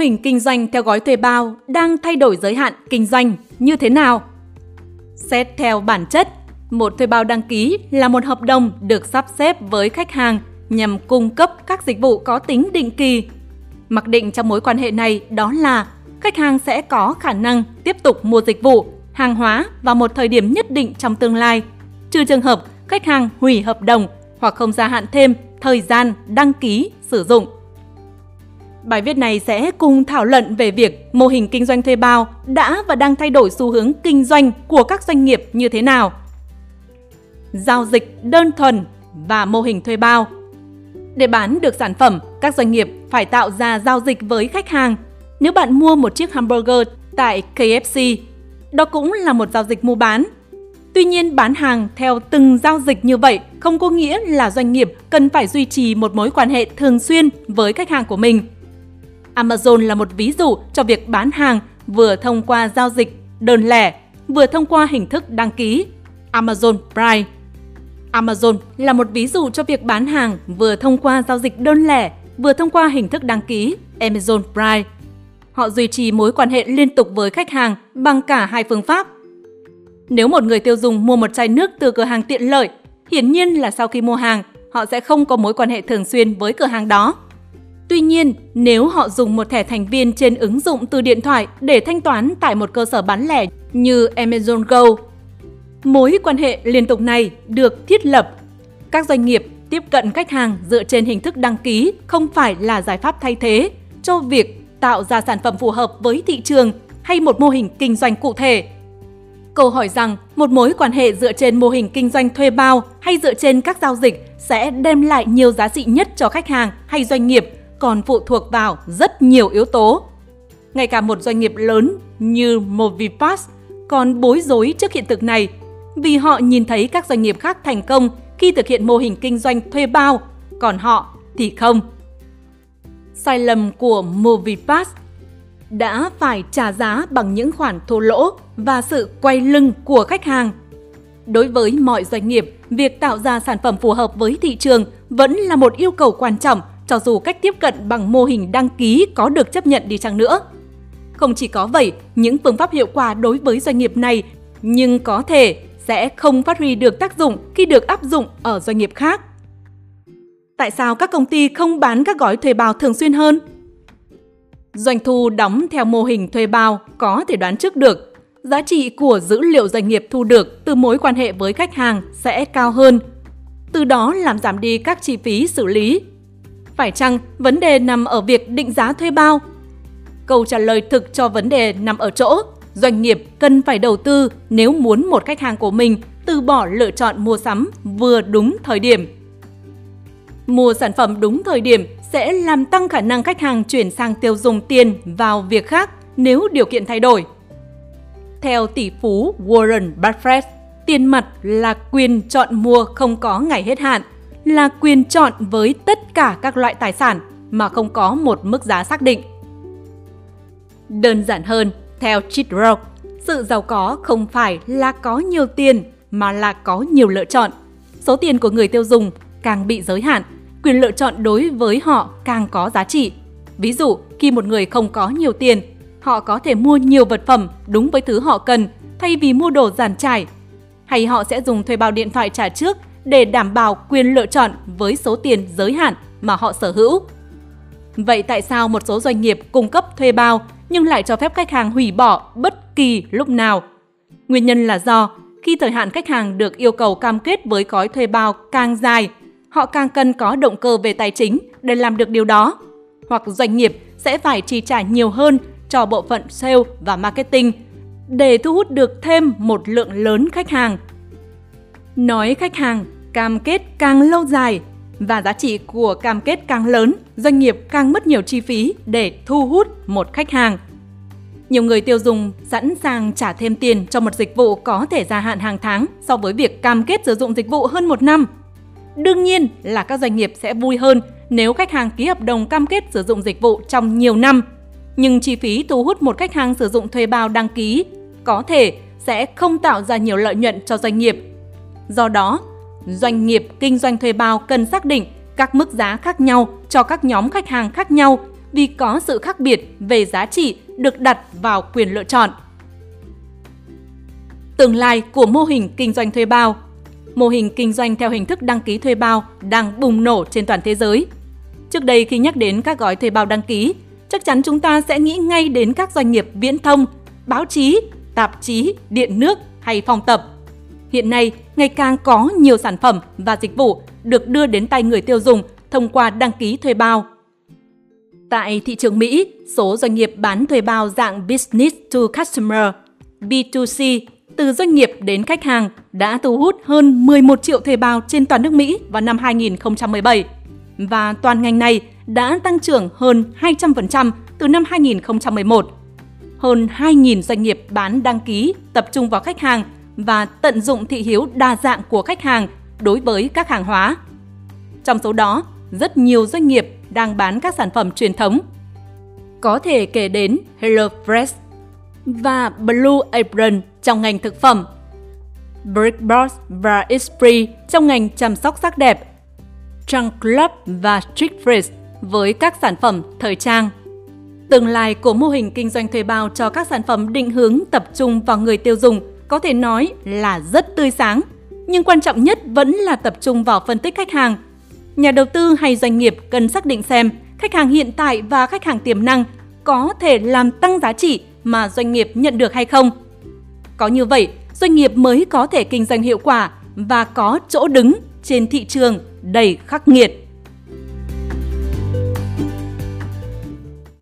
hình kinh doanh theo gói thuê bao đang thay đổi giới hạn kinh doanh như thế nào? Xét theo bản chất, một thuê bao đăng ký là một hợp đồng được sắp xếp với khách hàng nhằm cung cấp các dịch vụ có tính định kỳ. Mặc định trong mối quan hệ này đó là khách hàng sẽ có khả năng tiếp tục mua dịch vụ, hàng hóa vào một thời điểm nhất định trong tương lai, trừ trường hợp khách hàng hủy hợp đồng hoặc không gia hạn thêm thời gian đăng ký sử dụng. Bài viết này sẽ cùng thảo luận về việc mô hình kinh doanh thuê bao đã và đang thay đổi xu hướng kinh doanh của các doanh nghiệp như thế nào. Giao dịch đơn thuần và mô hình thuê bao. Để bán được sản phẩm, các doanh nghiệp phải tạo ra giao dịch với khách hàng. Nếu bạn mua một chiếc hamburger tại KFC, đó cũng là một giao dịch mua bán. Tuy nhiên, bán hàng theo từng giao dịch như vậy không có nghĩa là doanh nghiệp cần phải duy trì một mối quan hệ thường xuyên với khách hàng của mình. Amazon là một ví dụ cho việc bán hàng vừa thông qua giao dịch đơn lẻ, vừa thông qua hình thức đăng ký. Amazon Prime Amazon là một ví dụ cho việc bán hàng vừa thông qua giao dịch đơn lẻ, vừa thông qua hình thức đăng ký Amazon Prime. Họ duy trì mối quan hệ liên tục với khách hàng bằng cả hai phương pháp. Nếu một người tiêu dùng mua một chai nước từ cửa hàng tiện lợi, hiển nhiên là sau khi mua hàng, họ sẽ không có mối quan hệ thường xuyên với cửa hàng đó. Tuy nhiên, nếu họ dùng một thẻ thành viên trên ứng dụng từ điện thoại để thanh toán tại một cơ sở bán lẻ như Amazon Go, mối quan hệ liên tục này được thiết lập. Các doanh nghiệp tiếp cận khách hàng dựa trên hình thức đăng ký không phải là giải pháp thay thế cho việc tạo ra sản phẩm phù hợp với thị trường hay một mô hình kinh doanh cụ thể. Câu hỏi rằng một mối quan hệ dựa trên mô hình kinh doanh thuê bao hay dựa trên các giao dịch sẽ đem lại nhiều giá trị nhất cho khách hàng hay doanh nghiệp còn phụ thuộc vào rất nhiều yếu tố. Ngay cả một doanh nghiệp lớn như Movipass còn bối rối trước hiện thực này vì họ nhìn thấy các doanh nghiệp khác thành công khi thực hiện mô hình kinh doanh thuê bao, còn họ thì không. Sai lầm của Movipass đã phải trả giá bằng những khoản thua lỗ và sự quay lưng của khách hàng. Đối với mọi doanh nghiệp, việc tạo ra sản phẩm phù hợp với thị trường vẫn là một yêu cầu quan trọng cho dù cách tiếp cận bằng mô hình đăng ký có được chấp nhận đi chăng nữa. Không chỉ có vậy, những phương pháp hiệu quả đối với doanh nghiệp này nhưng có thể sẽ không phát huy được tác dụng khi được áp dụng ở doanh nghiệp khác. Tại sao các công ty không bán các gói thuê bao thường xuyên hơn? Doanh thu đóng theo mô hình thuê bao có thể đoán trước được. Giá trị của dữ liệu doanh nghiệp thu được từ mối quan hệ với khách hàng sẽ cao hơn. Từ đó làm giảm đi các chi phí xử lý phải chăng vấn đề nằm ở việc định giá thuê bao? Câu trả lời thực cho vấn đề nằm ở chỗ doanh nghiệp cần phải đầu tư nếu muốn một khách hàng của mình từ bỏ lựa chọn mua sắm vừa đúng thời điểm. Mua sản phẩm đúng thời điểm sẽ làm tăng khả năng khách hàng chuyển sang tiêu dùng tiền vào việc khác nếu điều kiện thay đổi. Theo tỷ phú Warren Buffett, tiền mặt là quyền chọn mua không có ngày hết hạn – là quyền chọn với tất cả các loại tài sản mà không có một mức giá xác định. Đơn giản hơn, theo Chitrock, sự giàu có không phải là có nhiều tiền mà là có nhiều lựa chọn. Số tiền của người tiêu dùng càng bị giới hạn, quyền lựa chọn đối với họ càng có giá trị. Ví dụ, khi một người không có nhiều tiền, họ có thể mua nhiều vật phẩm đúng với thứ họ cần thay vì mua đồ giản trải. Hay họ sẽ dùng thuê bao điện thoại trả trước để đảm bảo quyền lựa chọn với số tiền giới hạn mà họ sở hữu. Vậy tại sao một số doanh nghiệp cung cấp thuê bao nhưng lại cho phép khách hàng hủy bỏ bất kỳ lúc nào? Nguyên nhân là do khi thời hạn khách hàng được yêu cầu cam kết với gói thuê bao càng dài, họ càng cần có động cơ về tài chính để làm được điều đó. Hoặc doanh nghiệp sẽ phải chi trả nhiều hơn cho bộ phận sale và marketing để thu hút được thêm một lượng lớn khách hàng Nói khách hàng cam kết càng lâu dài và giá trị của cam kết càng lớn, doanh nghiệp càng mất nhiều chi phí để thu hút một khách hàng. Nhiều người tiêu dùng sẵn sàng trả thêm tiền cho một dịch vụ có thể gia hạn hàng tháng so với việc cam kết sử dụng dịch vụ hơn một năm. Đương nhiên là các doanh nghiệp sẽ vui hơn nếu khách hàng ký hợp đồng cam kết sử dụng dịch vụ trong nhiều năm. Nhưng chi phí thu hút một khách hàng sử dụng thuê bao đăng ký có thể sẽ không tạo ra nhiều lợi nhuận cho doanh nghiệp Do đó, doanh nghiệp kinh doanh thuê bao cần xác định các mức giá khác nhau cho các nhóm khách hàng khác nhau vì có sự khác biệt về giá trị được đặt vào quyền lựa chọn. Tương lai của mô hình kinh doanh thuê bao Mô hình kinh doanh theo hình thức đăng ký thuê bao đang bùng nổ trên toàn thế giới. Trước đây khi nhắc đến các gói thuê bao đăng ký, chắc chắn chúng ta sẽ nghĩ ngay đến các doanh nghiệp viễn thông, báo chí, tạp chí, điện nước hay phòng tập. Hiện nay, ngày càng có nhiều sản phẩm và dịch vụ được đưa đến tay người tiêu dùng thông qua đăng ký thuê bao. Tại thị trường Mỹ, số doanh nghiệp bán thuê bao dạng Business to Customer B2C từ doanh nghiệp đến khách hàng đã thu hút hơn 11 triệu thuê bao trên toàn nước Mỹ vào năm 2017 và toàn ngành này đã tăng trưởng hơn 200% từ năm 2011. Hơn 2.000 doanh nghiệp bán đăng ký tập trung vào khách hàng và tận dụng thị hiếu đa dạng của khách hàng đối với các hàng hóa. Trong số đó, rất nhiều doanh nghiệp đang bán các sản phẩm truyền thống. Có thể kể đến HelloFresh và Blue Apron trong ngành thực phẩm, Brickbox và Esprit trong ngành chăm sóc sắc đẹp, Trunk Club và Trick Fresh với các sản phẩm thời trang. Tương lai của mô hình kinh doanh thuê bao cho các sản phẩm định hướng tập trung vào người tiêu dùng có thể nói là rất tươi sáng, nhưng quan trọng nhất vẫn là tập trung vào phân tích khách hàng. Nhà đầu tư hay doanh nghiệp cần xác định xem khách hàng hiện tại và khách hàng tiềm năng có thể làm tăng giá trị mà doanh nghiệp nhận được hay không. Có như vậy, doanh nghiệp mới có thể kinh doanh hiệu quả và có chỗ đứng trên thị trường đầy khắc nghiệt.